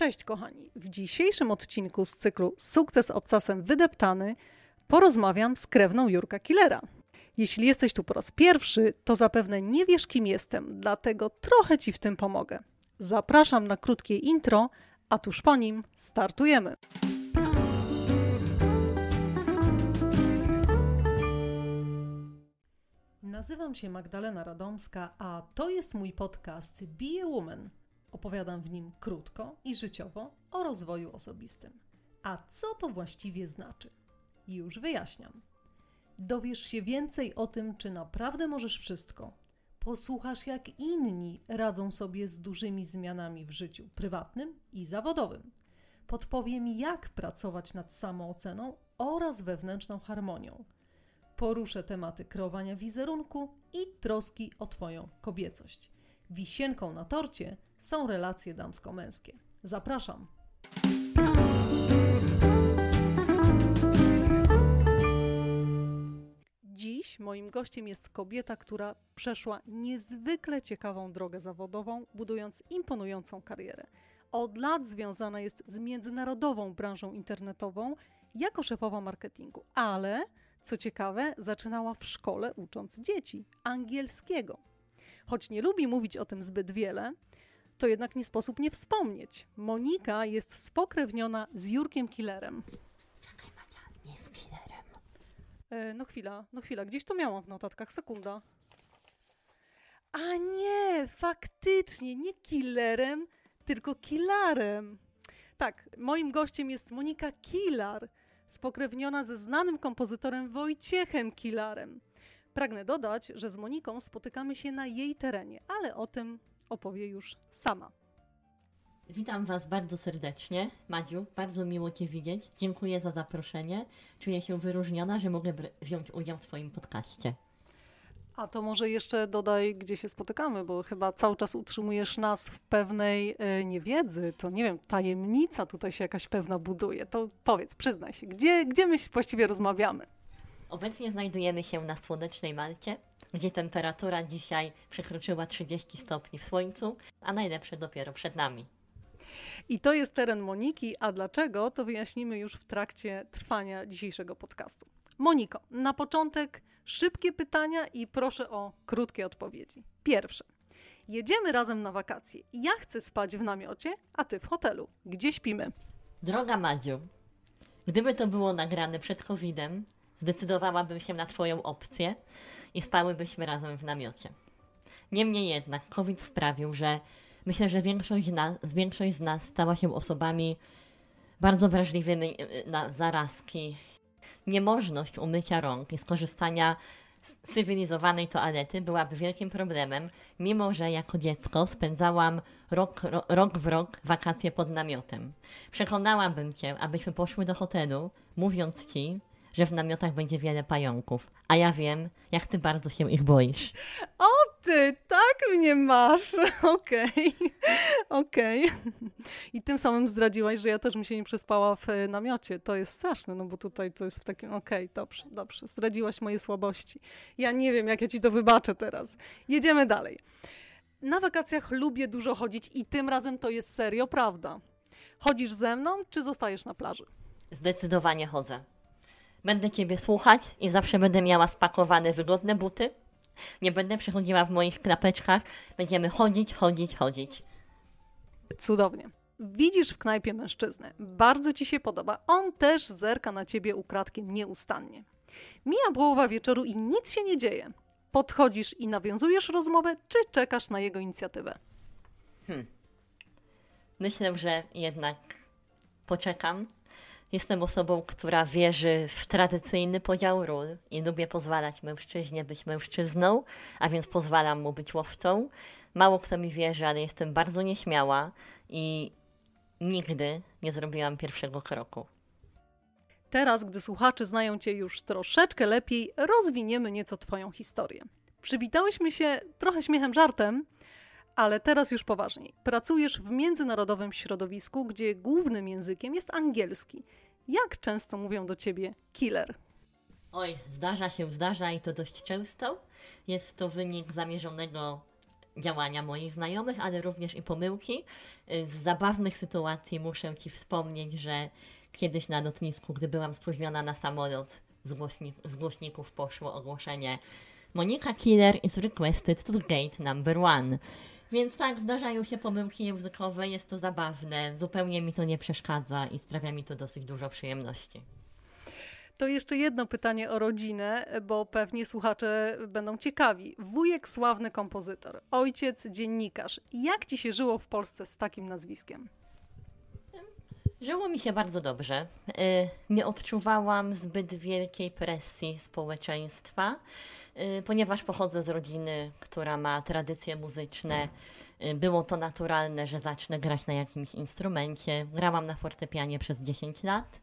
Cześć kochani. W dzisiejszym odcinku z cyklu Sukces obcasem wydeptany porozmawiam z krewną Jurka Killera. Jeśli jesteś tu po raz pierwszy, to zapewne nie wiesz kim jestem, dlatego trochę ci w tym pomogę. Zapraszam na krótkie intro, a tuż po nim startujemy. Nazywam się Magdalena Radomska, a to jest mój podcast Be a Woman. Opowiadam w nim krótko i życiowo o rozwoju osobistym. A co to właściwie znaczy? Już wyjaśniam. Dowiesz się więcej o tym, czy naprawdę możesz wszystko. Posłuchasz, jak inni radzą sobie z dużymi zmianami w życiu prywatnym i zawodowym. Podpowiem, jak pracować nad samooceną oraz wewnętrzną harmonią. Poruszę tematy kreowania wizerunku i troski o Twoją kobiecość. Wisienką na torcie są relacje damsko-męskie. Zapraszam! Dziś moim gościem jest kobieta, która przeszła niezwykle ciekawą drogę zawodową, budując imponującą karierę. Od lat związana jest z międzynarodową branżą internetową jako szefowa marketingu, ale co ciekawe, zaczynała w szkole ucząc dzieci angielskiego. Choć nie lubi mówić o tym zbyt wiele, to jednak nie sposób nie wspomnieć. Monika jest spokrewniona z Jurkiem Killerem. Czekaj, Macia, nie z killerem. E, no chwila, no chwila, gdzieś to miałam w notatkach, sekunda. A nie, faktycznie, nie killerem, tylko killarem. Tak, moim gościem jest Monika Kilar, spokrewniona ze znanym kompozytorem Wojciechem Kilarem. Pragnę dodać, że z Moniką spotykamy się na jej terenie, ale o tym opowie już sama. Witam Was bardzo serdecznie. Madziu, bardzo miło Cię widzieć. Dziękuję za zaproszenie. Czuję się wyróżniona, że mogę wziąć udział w Twoim podcaście. A to może jeszcze dodaj, gdzie się spotykamy, bo chyba cały czas utrzymujesz nas w pewnej e, niewiedzy. To nie wiem, tajemnica tutaj się jakaś pewna buduje. To powiedz, przyznaj się, gdzie, gdzie my właściwie rozmawiamy? Obecnie znajdujemy się na słonecznej Malcie, gdzie temperatura dzisiaj przekroczyła 30 stopni w słońcu, a najlepsze dopiero przed nami. I to jest teren Moniki, a dlaczego, to wyjaśnimy już w trakcie trwania dzisiejszego podcastu. Moniko, na początek szybkie pytania i proszę o krótkie odpowiedzi. Pierwsze. Jedziemy razem na wakacje. Ja chcę spać w namiocie, a ty w hotelu. Gdzie śpimy? Droga Madziu, gdyby to było nagrane przed COVID-em, zdecydowałabym się na Twoją opcję i spałybyśmy razem w namiocie. Niemniej jednak COVID sprawił, że myślę, że większość, większość z nas stała się osobami bardzo wrażliwymi y, na zarazki. Niemożność umycia rąk i skorzystania z cywilizowanej toalety byłaby wielkim problemem, mimo że jako dziecko spędzałam rok, ro, rok w rok wakacje pod namiotem. Przekonałabym cię, abyśmy poszły do hotelu, mówiąc ci, że w namiotach będzie wiele pająków. A ja wiem, jak ty bardzo się ich boisz. O ty, tak mnie masz. Okej, okej. I tym samym zdradziłaś, że ja też mi się nie przespała w e, namiocie. To jest straszne, no bo tutaj to jest w takim, okej, dobrze, dobrze. Zdradziłaś moje słabości. Ja nie wiem, jak ja ci to wybaczę teraz. Jedziemy dalej. Na wakacjach lubię dużo chodzić i tym razem to jest serio prawda. Chodzisz ze mną, czy zostajesz na plaży? Zdecydowanie chodzę. Będę ciebie słuchać i zawsze będę miała spakowane wygodne buty. Nie będę przechodziła w moich klapeczkach. Będziemy chodzić, chodzić, chodzić. Cudownie. Widzisz w knajpie mężczyznę. Bardzo ci się podoba. On też zerka na ciebie ukradkiem nieustannie. Mija połowa wieczoru i nic się nie dzieje. Podchodzisz i nawiązujesz rozmowę, czy czekasz na jego inicjatywę? Myślę, że jednak poczekam. Jestem osobą, która wierzy w tradycyjny podział ról i lubię pozwalać mężczyźnie być mężczyzną, a więc pozwalam mu być łowcą. Mało kto mi wierzy, ale jestem bardzo nieśmiała i nigdy nie zrobiłam pierwszego kroku. Teraz, gdy słuchacze znają cię już troszeczkę lepiej, rozwiniemy nieco twoją historię. Przywitałyśmy się trochę śmiechem, żartem, ale teraz już poważniej. Pracujesz w międzynarodowym środowisku, gdzie głównym językiem jest angielski. Jak często mówią do ciebie killer? Oj, zdarza się, zdarza i to dość często. Jest to wynik zamierzonego działania moich znajomych, ale również i pomyłki. Z zabawnych sytuacji muszę Ci wspomnieć, że kiedyś na lotnisku, gdy byłam spóźniona na samolot, z, głośnik, z głośników poszło ogłoszenie Monika Killer is requested to gate number one. Więc tak, zdarzają się pomyłki językowe, jest to zabawne, zupełnie mi to nie przeszkadza i sprawia mi to dosyć dużo przyjemności. To jeszcze jedno pytanie o rodzinę, bo pewnie słuchacze będą ciekawi. Wujek sławny kompozytor, ojciec dziennikarz. Jak ci się żyło w Polsce z takim nazwiskiem? Żyło mi się bardzo dobrze. Y, nie odczuwałam zbyt wielkiej presji społeczeństwa, y, ponieważ pochodzę z rodziny, która ma tradycje muzyczne. Y, było to naturalne, że zacznę grać na jakimś instrumencie. Grałam na fortepianie przez 10 lat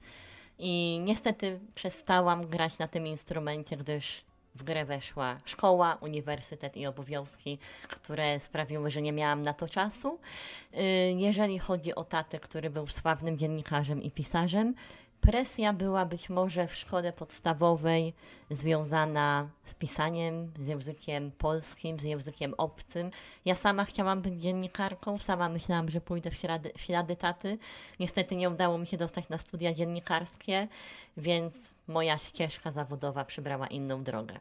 i niestety przestałam grać na tym instrumencie, gdyż w grę weszła szkoła, uniwersytet i obowiązki, które sprawiły, że nie miałam na to czasu. Y, jeżeli chodzi o tatę, który był sławnym dziennikarzem i pisarzem, presja była być może w szkole podstawowej związana z pisaniem, z językiem polskim, z językiem obcym. Ja sama chciałam być dziennikarką, sama myślałam, że pójdę w ślady, w ślady taty. Niestety nie udało mi się dostać na studia dziennikarskie, więc moja ścieżka zawodowa przybrała inną drogę.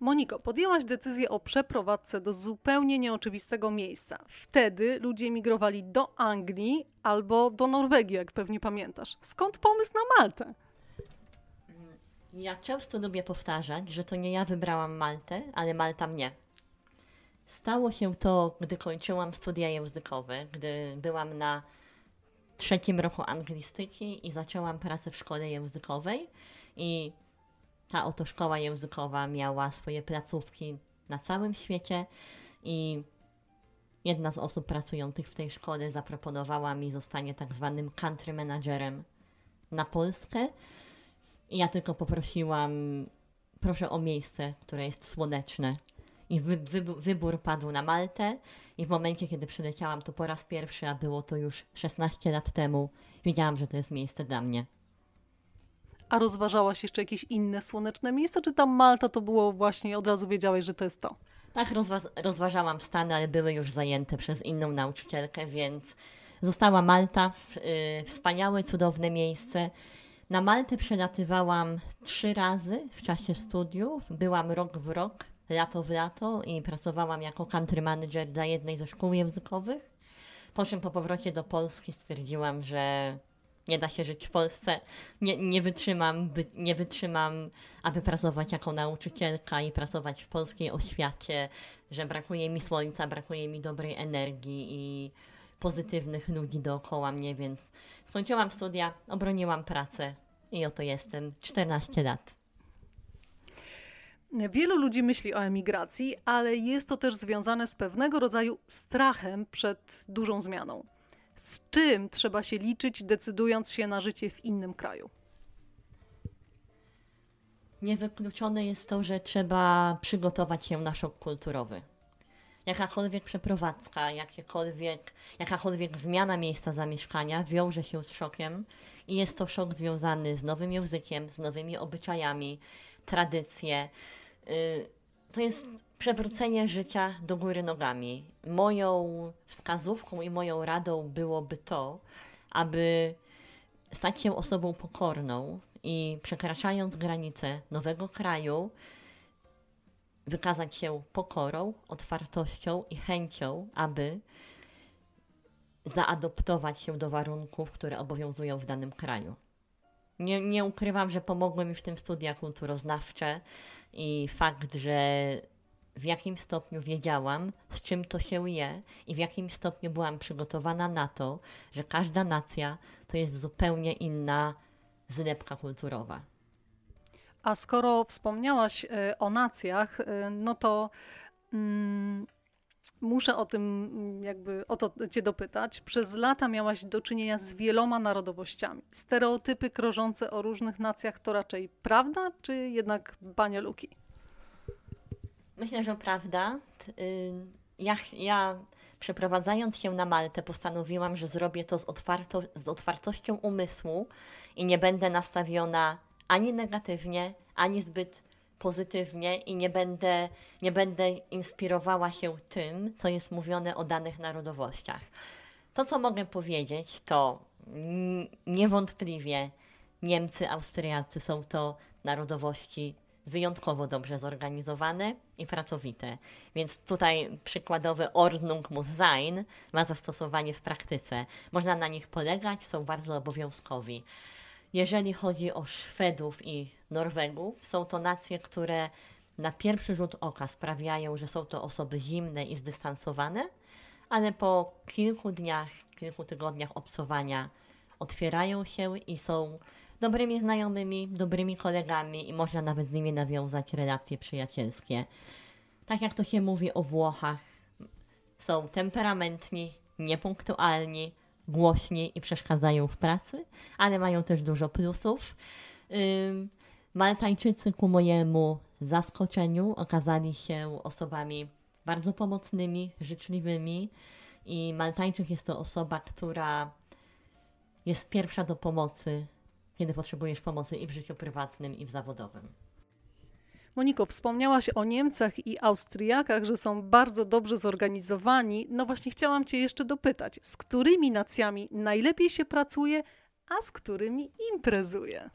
Moniko, podjęłaś decyzję o przeprowadzce do zupełnie nieoczywistego miejsca. Wtedy ludzie migrowali do Anglii albo do Norwegii, jak pewnie pamiętasz. Skąd pomysł na Maltę? Ja często lubię powtarzać, że to nie ja wybrałam Maltę, ale Malta mnie. Stało się to, gdy kończyłam studia językowe, gdy byłam na trzecim roku anglistyki i zaczęłam pracę w szkole językowej i ta oto szkoła językowa miała swoje placówki na całym świecie i jedna z osób pracujących w tej szkole zaproponowała mi zostanie tak zwanym country managerem na Polskę. I ja tylko poprosiłam, proszę o miejsce, które jest słoneczne. I wy, wy, wybór padł na Maltę. I w momencie, kiedy przyleciałam tu po raz pierwszy, a było to już 16 lat temu, wiedziałam, że to jest miejsce dla mnie. A rozważałaś jeszcze jakieś inne słoneczne miejsca, czy tam Malta to było właśnie, od razu wiedziałeś, że to jest to? Tak, rozwa rozważałam Stany, ale były już zajęte przez inną nauczycielkę, więc została Malta, yy, wspaniałe, cudowne miejsce. Na Maltę przelatywałam trzy razy w czasie studiów. Byłam rok w rok, lato w lato i pracowałam jako country manager dla jednej ze szkół językowych. Po czym po powrocie do Polski stwierdziłam, że nie da się żyć w Polsce. Nie, nie, wytrzymam, by, nie wytrzymam, aby pracować jako nauczycielka i pracować w polskiej oświacie, że brakuje mi słońca, brakuje mi dobrej energii i pozytywnych ludzi dookoła mnie, więc skończyłam studia, obroniłam pracę i oto jestem 14 lat. Wielu ludzi myśli o emigracji, ale jest to też związane z pewnego rodzaju strachem przed dużą zmianą z czym trzeba się liczyć, decydując się na życie w innym kraju? Niewykluczone jest to, że trzeba przygotować się na szok kulturowy. Jakakolwiek przeprowadzka, jakiekolwiek, jakakolwiek zmiana miejsca zamieszkania wiąże się z szokiem i jest to szok związany z nowym językiem, z nowymi obyczajami, tradycje. Yy, to jest przewrócenie życia do góry nogami. Moją wskazówką i moją radą byłoby to, aby stać się osobą pokorną i przekraczając granice nowego kraju, wykazać się pokorą, otwartością i chęcią, aby zaadoptować się do warunków, które obowiązują w danym kraju. Nie, nie ukrywam, że pomogły mi w tym studia kulturoznawcze i fakt, że w jakim stopniu wiedziałam, z czym to się je i w jakim stopniu byłam przygotowana na to, że każda nacja to jest zupełnie inna zlepka kulturowa. A skoro wspomniałaś y, o nacjach, y, no to mm, muszę o tym jakby o to cię dopytać. Przez lata miałaś do czynienia z wieloma narodowościami. Stereotypy krążące o różnych nacjach to raczej prawda, czy jednak bania luki? Myślę, że prawda. Y, ja, ja przeprowadzając się na Maltę postanowiłam, że zrobię to z, otwarto, z otwartością umysłu i nie będę nastawiona ani negatywnie, ani zbyt pozytywnie i nie będę, nie będę inspirowała się tym, co jest mówione o danych narodowościach. To, co mogę powiedzieć, to niewątpliwie Niemcy, Austriacy są to narodowości wyjątkowo dobrze zorganizowane i pracowite. Więc tutaj przykładowy Ordnung muss sein ma zastosowanie w praktyce. Można na nich polegać, są bardzo obowiązkowi. Jeżeli chodzi o Szwedów i Norwegów, są to nacje, które na pierwszy rzut oka sprawiają, że są to osoby zimne i zdystansowane, ale po kilku dniach, kilku tygodniach obcowania otwierają się i są dobrymi znajomymi, dobrymi kolegami i można nawet z nimi nawiązać relacje przyjacielskie. Tak jak to się mówi o Włochach, są temperamentni, niepunktualni, głośni i przeszkadzają w pracy, ale mają też dużo plusów. Maltańczycy ku mojemu zaskoczeniu okazali się osobami bardzo pomocnymi, życzliwymi i Maltańczyk jest to osoba, która jest pierwsza do pomocy, kiedy potrzebujesz pomocy i w życiu prywatnym, i w zawodowym. Moniko, wspomniałaś o Niemcach i Austriakach, że są bardzo dobrze zorganizowani. No właśnie chciałam Cię jeszcze dopytać, z którymi nacjami najlepiej się pracuje, a z którymi imprezuje?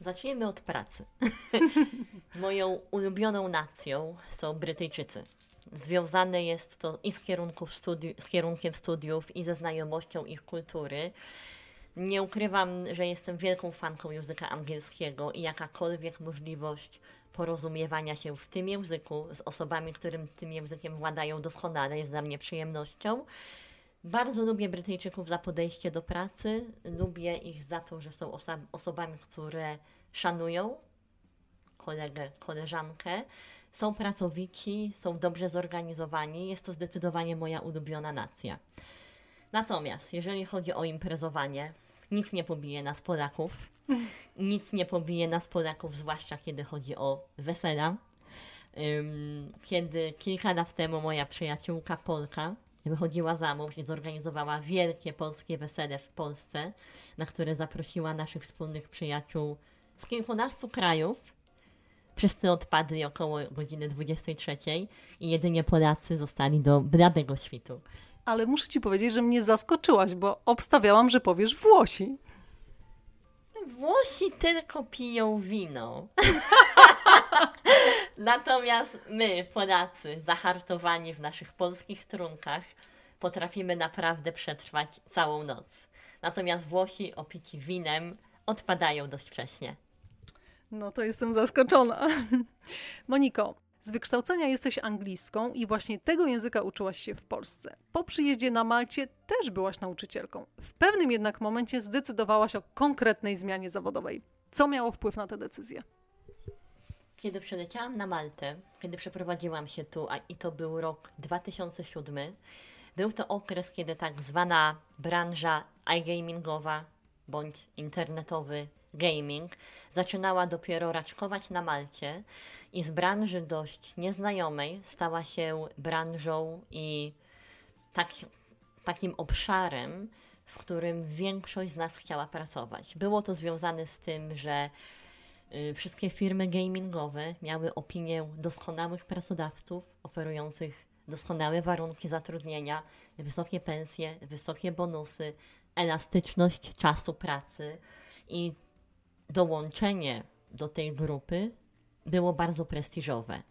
Zacznijmy od pracy. Moją ulubioną nacją są Brytyjczycy. Związane jest to i z, studi- z kierunkiem studiów, i ze znajomością ich kultury. Nie ukrywam, że jestem wielką fanką języka angielskiego i jakakolwiek możliwość porozumiewania się w tym języku z osobami, którym tym językiem władają doskonale, jest dla mnie przyjemnością. Bardzo lubię Brytyjczyków za podejście do pracy. Lubię ich za to, że są oso osobami, które szanują kolegę, koleżankę. Są pracowici, są dobrze zorganizowani. Jest to zdecydowanie moja ulubiona nacja. Natomiast jeżeli chodzi o imprezowanie, nic nie pobije nas Polaków. Nic nie pobije nas Polaków, zwłaszcza kiedy chodzi o wesela. Kiedy kilka lat temu moja przyjaciółka Polka wychodziła za mąż i zorganizowała wielkie polskie wesele w Polsce, na które zaprosiła naszych wspólnych przyjaciół z kilkunastu krajów. Wszyscy odpadli około godziny 23 i jedynie Polacy zostali do bladego świtu ale muszę ci powiedzieć, że mnie zaskoczyłaś, bo obstawiałam, że powiesz Włosi. Włosi tylko piją wino. Natomiast my, Polacy, zahartowani w naszych polskich trunkach, potrafimy naprawdę przetrwać całą noc. Natomiast Włosi opici winem odpadają dość wcześnie. No to jestem zaskoczona. Moniko, z wykształcenia jesteś anglistką i właśnie tego języka uczyłaś się w Polsce. Po przyjeździe na Malcie też byłaś nauczycielką. W pewnym jednak momencie zdecydowałaś o konkretnej zmianie zawodowej. Co miało wpływ na tę decyzję? Kiedy przyleciałam na Maltę, kiedy przeprowadziłam się tu, a i to był rok 2007, był to okres, kiedy tak zwana branża iGamingowa bądź internetowy gaming zaczynała dopiero raczkować na Malcie i z branży dość nieznajomej stała się branżą i tak, takim obszarem, w którym większość z nas chciała pracować. Było to związane z tym, że y, wszystkie firmy gamingowe miały opinię doskonałych pracodawców oferujących doskonałe warunki zatrudnienia, wysokie pensje, wysokie bonusy, elastyczność czasu pracy i dołączenie do tej grupy było bardzo prestiżowe.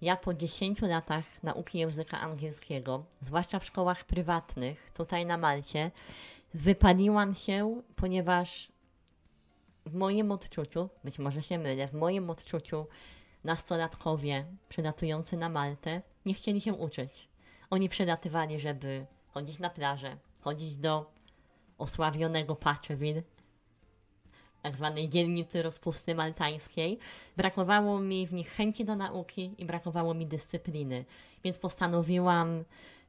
Ja po 10 latach nauki języka angielskiego, zwłaszcza w szkołach prywatnych, tutaj na Malcie, wypaliłam się, ponieważ w moim odczuciu, być może się mylę, w moim odczuciu nastolatkowie przylatujący na Maltę nie chcieli się uczyć. Oni przylatywali, żeby chodzić na plażę, chodzić do osławionego Patcheville, tak zwanej dzielnicy rozpusty maltańskiej. Brakowało mi w nich chęci do nauki i brakowało mi dyscypliny, więc postanowiłam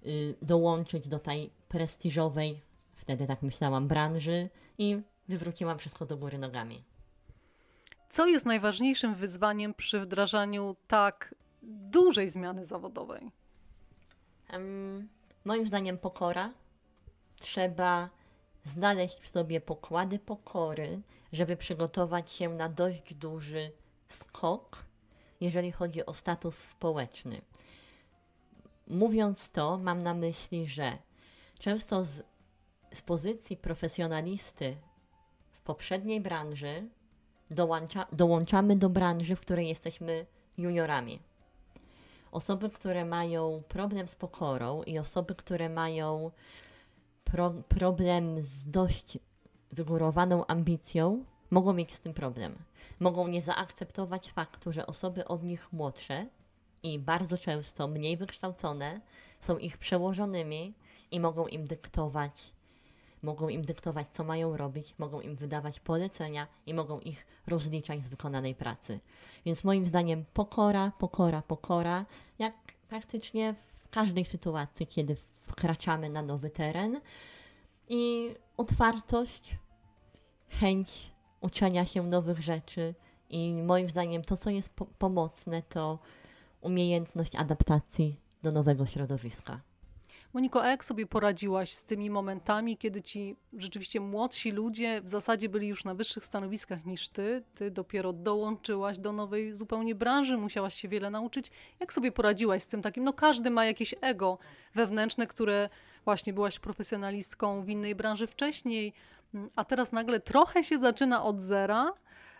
y, dołączyć do tej prestiżowej, wtedy tak myślałam, branży i wywróciłam wszystko do góry nogami. Co jest najważniejszym wyzwaniem przy wdrażaniu tak dużej zmiany zawodowej? Um, moim zdaniem pokora. Trzeba znaleźć w sobie pokłady pokory, żeby przygotować się na dość duży skok, jeżeli chodzi o status społeczny. Mówiąc to, mam na myśli, że często z, z pozycji profesjonalisty w poprzedniej branży dołącza, dołączamy do branży, w której jesteśmy juniorami. Osoby, które mają problem z pokorą i osoby, które mają pro, problem z dość wygórowaną ambicją, mogą mieć z tym problem. Mogą nie zaakceptować faktu, że osoby od nich młodsze i bardzo często mniej wykształcone są ich przełożonymi i mogą im dyktować, mogą im dyktować, co mają robić, mogą im wydawać polecenia i mogą ich rozliczać z wykonanej pracy. Więc moim zdaniem pokora, pokora, pokora, jak praktycznie w każdej sytuacji, kiedy wkraczamy na nowy teren i otwartość, chęć uczenia się nowych rzeczy i moim zdaniem to, co jest po pomocne, to umiejętność adaptacji do nowego środowiska. Moniko, a jak sobie poradziłaś z tymi momentami, kiedy ci rzeczywiście młodsi ludzie w zasadzie byli już na wyższych stanowiskach niż ty? Ty dopiero dołączyłaś do nowej zupełnie branży, musiałaś się wiele nauczyć. Jak sobie poradziłaś z tym takim? No każdy ma jakieś ego wewnętrzne, które właśnie byłaś profesjonalistką w innej branży wcześniej, a teraz nagle trochę się zaczyna od zera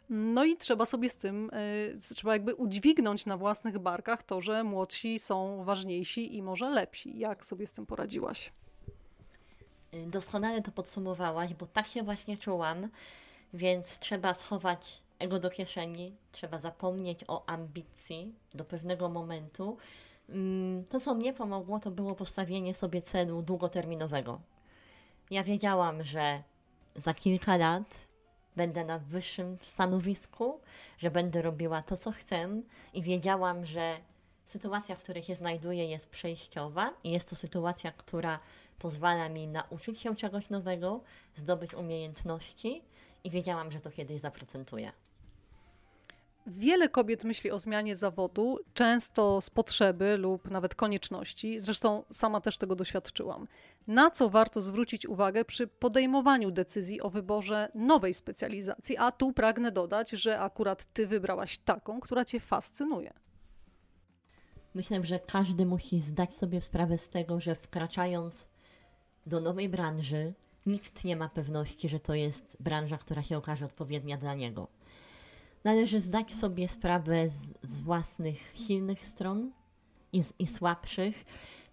no i trzeba sobie z tym, y, trzeba jakby udźwignąć na własnych barkach to, że młodsi są ważniejsi i może lepsi. Jak sobie z tym poradziłaś? Y, doskonale to podsumowałaś, bo tak się właśnie czułam, więc trzeba schować ego do kieszeni, trzeba zapomnieć o ambicji do pewnego momentu. Mm, to, co mnie pomogło, to było postawienie sobie celu długoterminowego. Ja wiedziałam, że za kilka lat będę na wyższym stanowisku, że będę robiła to, co chcę i wiedziałam, że sytuacja, w której się znajduję, jest przejściowa i jest to sytuacja, która pozwala mi nauczyć się czegoś nowego, zdobyć umiejętności i wiedziałam, że to kiedyś zaprocentuje. Wiele kobiet myśli o zmianie zawodu, często z potrzeby lub nawet konieczności. Zresztą sama też tego doświadczyłam. Na co warto zwrócić uwagę przy podejmowaniu decyzji o wyborze nowej specjalizacji? A tu pragnę dodać, że akurat ty wybrałaś taką, która cię fascynuje. Myślę, że każdy musi zdać sobie sprawę z tego, że wkraczając do nowej branży, nikt nie ma pewności, że to jest branża, która się okaże odpowiednia dla niego należy zdać sobie sprawę z, z własnych silnych stron i, i słabszych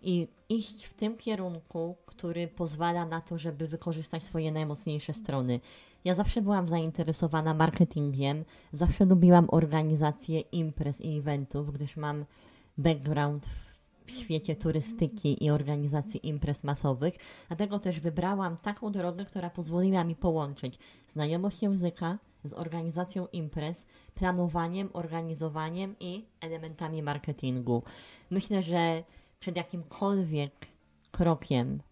i iść w tym kierunku, który pozwala na to, żeby wykorzystać swoje najmocniejsze strony. Ja zawsze byłam zainteresowana marketingiem, zawsze lubiłam organizację imprez i eventów, gdyż mam background w świecie turystyki i organizacji imprez masowych, dlatego też wybrałam taką drogę, która pozwoliła mi połączyć znajomość języka, z organizacją imprez, planowaniem, organizowaniem i elementami marketingu. Myślę, że przed jakimkolwiek krokiem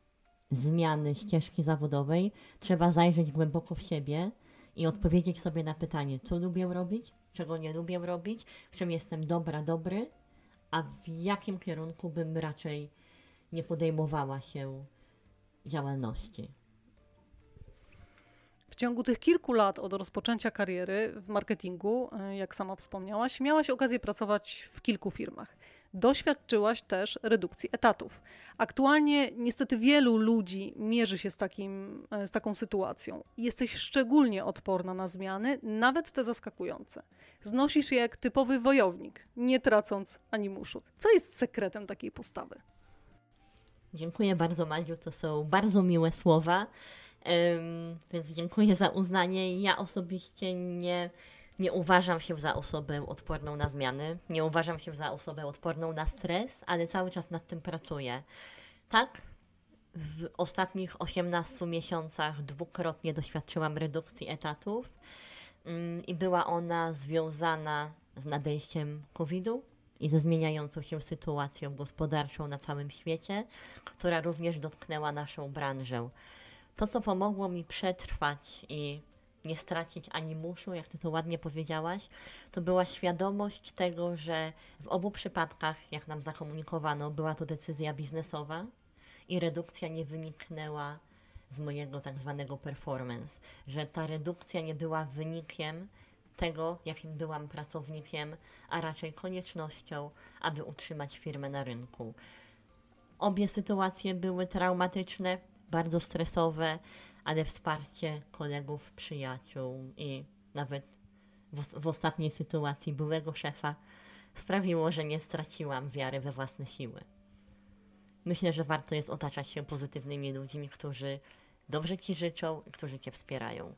zmiany ścieżki zawodowej trzeba zajrzeć głęboko w siebie i odpowiedzieć sobie na pytanie, co lubię robić, czego nie lubię robić, w czym jestem dobra, dobry, a w jakim kierunku bym raczej nie podejmowała się działalności ciągu tych kilku lat od rozpoczęcia kariery w marketingu, e, jak sama wspomniałaś, miałaś okazję pracować w kilku firmach. Doświadczyłaś też redukcji etatów. Aktualnie niestety wielu ludzi mierzy się z, takim, e, z taką sytuacją. Jesteś szczególnie odporna na zmiany, nawet te zaskakujące. Znosisz je jak typowy wojownik, nie tracąc ani muszu. Co jest sekretem takiej postawy? Dziękuję bardzo, Madziu. To są bardzo miłe słowa. Więc dziękuję za uznanie. Ja osobiście nie, nie uważam się za osobę odporną na zmiany. Nie uważam się za osobę odporną na stres, ale cały czas nad tym pracuję. Tak, w ostatnich 18 miesiącach dwukrotnie doświadczyłam redukcji etatów um, i była ona związana z nadejściem COVID-u i ze zmieniającą się sytuacją gospodarczą na całym świecie, która również dotknęła naszą branżę. To, co pomogło mi przetrwać i nie stracić ani muszu, jak ty to ładnie powiedziałaś, to była świadomość tego, że w obu przypadkach, jak nam zakomunikowano, była to decyzja biznesowa i redukcja nie wyniknęła z mojego tak zwanego performance, że ta redukcja nie była wynikiem tego, jakim byłam pracownikiem, a raczej koniecznością, aby utrzymać firmę na rynku. Obie sytuacje były traumatyczne, bardzo stresowe, ale wsparcie kolegów, przyjaciół i nawet w, w ostatniej sytuacji byłego szefa sprawiło, że nie straciłam wiary we własne siły. Myślę, że warto jest otaczać się pozytywnymi ludźmi, którzy dobrze ci życzą którzy cię wspierają.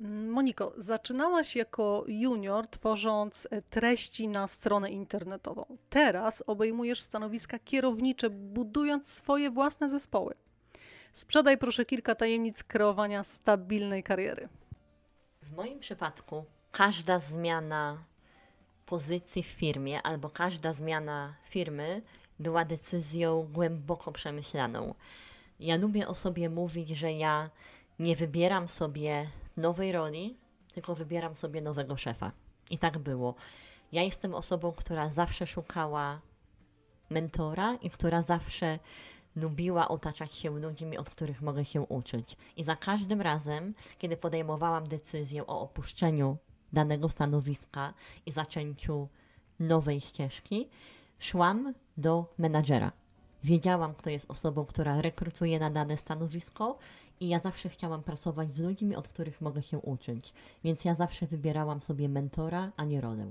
Moniko, zaczynałaś jako junior tworząc e, treści na stronę internetową. Teraz obejmujesz stanowiska kierownicze, budując swoje własne zespoły. Sprzedaj proszę kilka tajemnic kreowania stabilnej kariery. W moim przypadku każda zmiana pozycji w firmie albo każda zmiana firmy była decyzją głęboko przemyślaną. Ja lubię o sobie mówić, że ja nie wybieram sobie nowej roli, tylko wybieram sobie nowego szefa. I tak było. Ja jestem osobą, która zawsze szukała mentora i która zawsze lubiła otaczać się ludźmi, od których mogę się uczyć. I za każdym razem, kiedy podejmowałam decyzję o opuszczeniu danego stanowiska i zaczęciu nowej ścieżki, szłam do menadżera. Wiedziałam, kto jest osobą, która rekrutuje na dane stanowisko, i ja zawsze chciałam pracować z ludźmi, od których mogę się uczyć. Więc ja zawsze wybierałam sobie mentora, a nie rolę.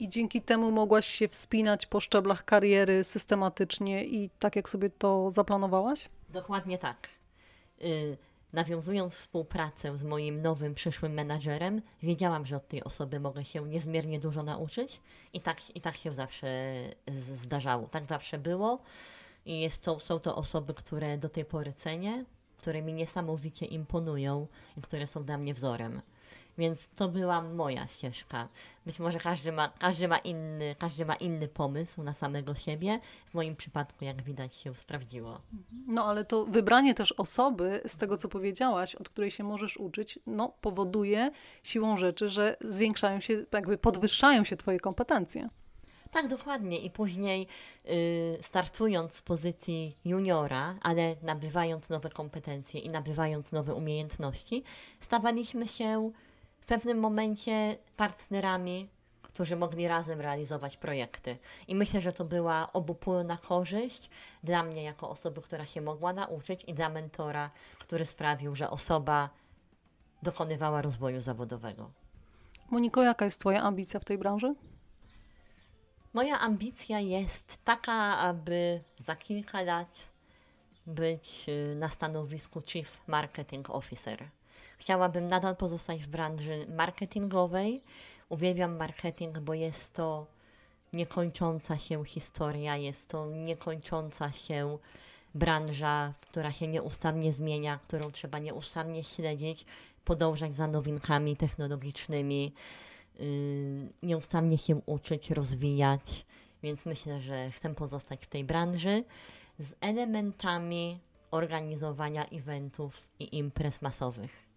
I dzięki temu mogłaś się wspinać po szczeblach kariery systematycznie i tak, jak sobie to zaplanowałaś? Dokładnie tak. Y nawiązując współpracę z moim nowym przyszłym menadżerem, wiedziałam, że od tej osoby mogę się niezmiernie dużo nauczyć i tak, i tak się zawsze zdarzało. Tak zawsze było i jest, są, są to osoby, które do tej pory cenię, które mi niesamowicie imponują i które są dla mnie wzorem. Więc to była moja ścieżka. Być może każdy ma, każdy ma, inny, każdy ma inny pomysł na samego siebie. W moim przypadku, jak widać, się sprawdziło. No ale to wybranie też osoby, z tego co powiedziałaś, od której się możesz uczyć, no powoduje siłą rzeczy, że zwiększają się, jakby podwyższają się Twoje kompetencje. Tak, dokładnie. I później y, startując z pozycji juniora, ale nabywając nowe kompetencje i nabywając nowe umiejętności, stawaliśmy się w pewnym momencie partnerami, którzy mogli razem realizować projekty. I myślę, że to była obopólna korzyść dla mnie jako osoby, która się mogła nauczyć i dla mentora, który sprawił, że osoba dokonywała rozwoju zawodowego. Moniko, jaka jest Twoja ambicja w tej branży? Moja ambicja jest taka, aby za kilka lat być y, na stanowisku Chief Marketing Officer. Chciałabym nadal pozostać w branży marketingowej. Uwielbiam marketing, bo jest to niekończąca się historia, jest to niekończąca się branża, która się nieustannie zmienia, którą trzeba nieustannie śledzić, podążać za nowinkami technologicznymi nieustannie się uczyć, rozwijać, więc myślę, że chcę pozostać w tej branży z elementami organizowania eventów i imprez masowych.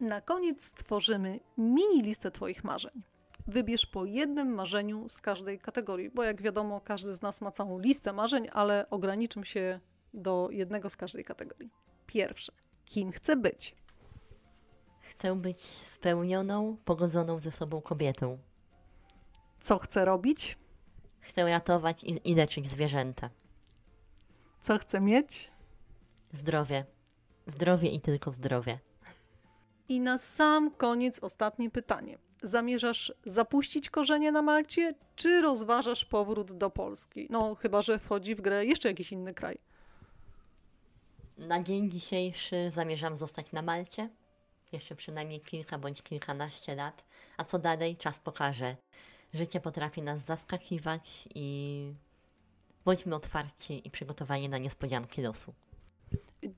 Na koniec stworzymy mini listę Twoich marzeń. Wybierz po jednym marzeniu z każdej kategorii, bo jak wiadomo, każdy z nas ma całą listę marzeń, ale ograniczmy się do jednego z każdej kategorii. Pierwsze, kim chcę być? Chcę być spełnioną, pogodzoną ze sobą kobietą. Co chcę robić? Chcę ratować i, i leczyć zwierzęta. Co chcę mieć? Zdrowie. Zdrowie i tylko zdrowie. I na sam koniec ostatnie pytanie. Zamierzasz zapuścić korzenie na Malcie, czy rozważasz powrót do Polski? No, chyba że wchodzi w grę jeszcze jakiś inny kraj. Na dzień dzisiejszy zamierzam zostać na Malcie jeszcze przynajmniej kilka bądź kilkanaście lat, a co dalej czas pokaże. Życie potrafi nas zaskakiwać i bądźmy otwarci i przygotowani na niespodzianki losu.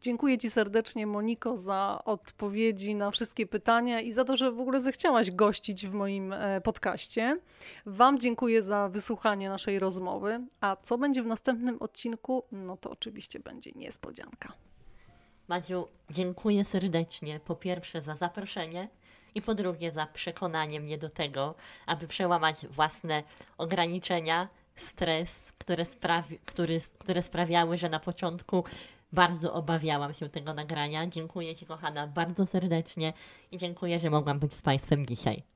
Dziękuję Ci serdecznie, Moniko, za odpowiedzi na wszystkie pytania i za to, że w ogóle zechciałaś gościć w moim e, podcaście. Wam dziękuję za wysłuchanie naszej rozmowy. A co będzie w następnym odcinku? No to oczywiście będzie niespodzianka. Madziu, dziękuję serdecznie po pierwsze za zaproszenie i po drugie za przekonanie mnie do tego, aby przełamać własne ograniczenia, stres, które, sprawi, który, które sprawiały, że na początku Bardzo obawiałam się tego nagrania. Dziękuję Ci, kochana, bardzo serdecznie i dziękuję, że mogłam być z Państwem dzisiaj.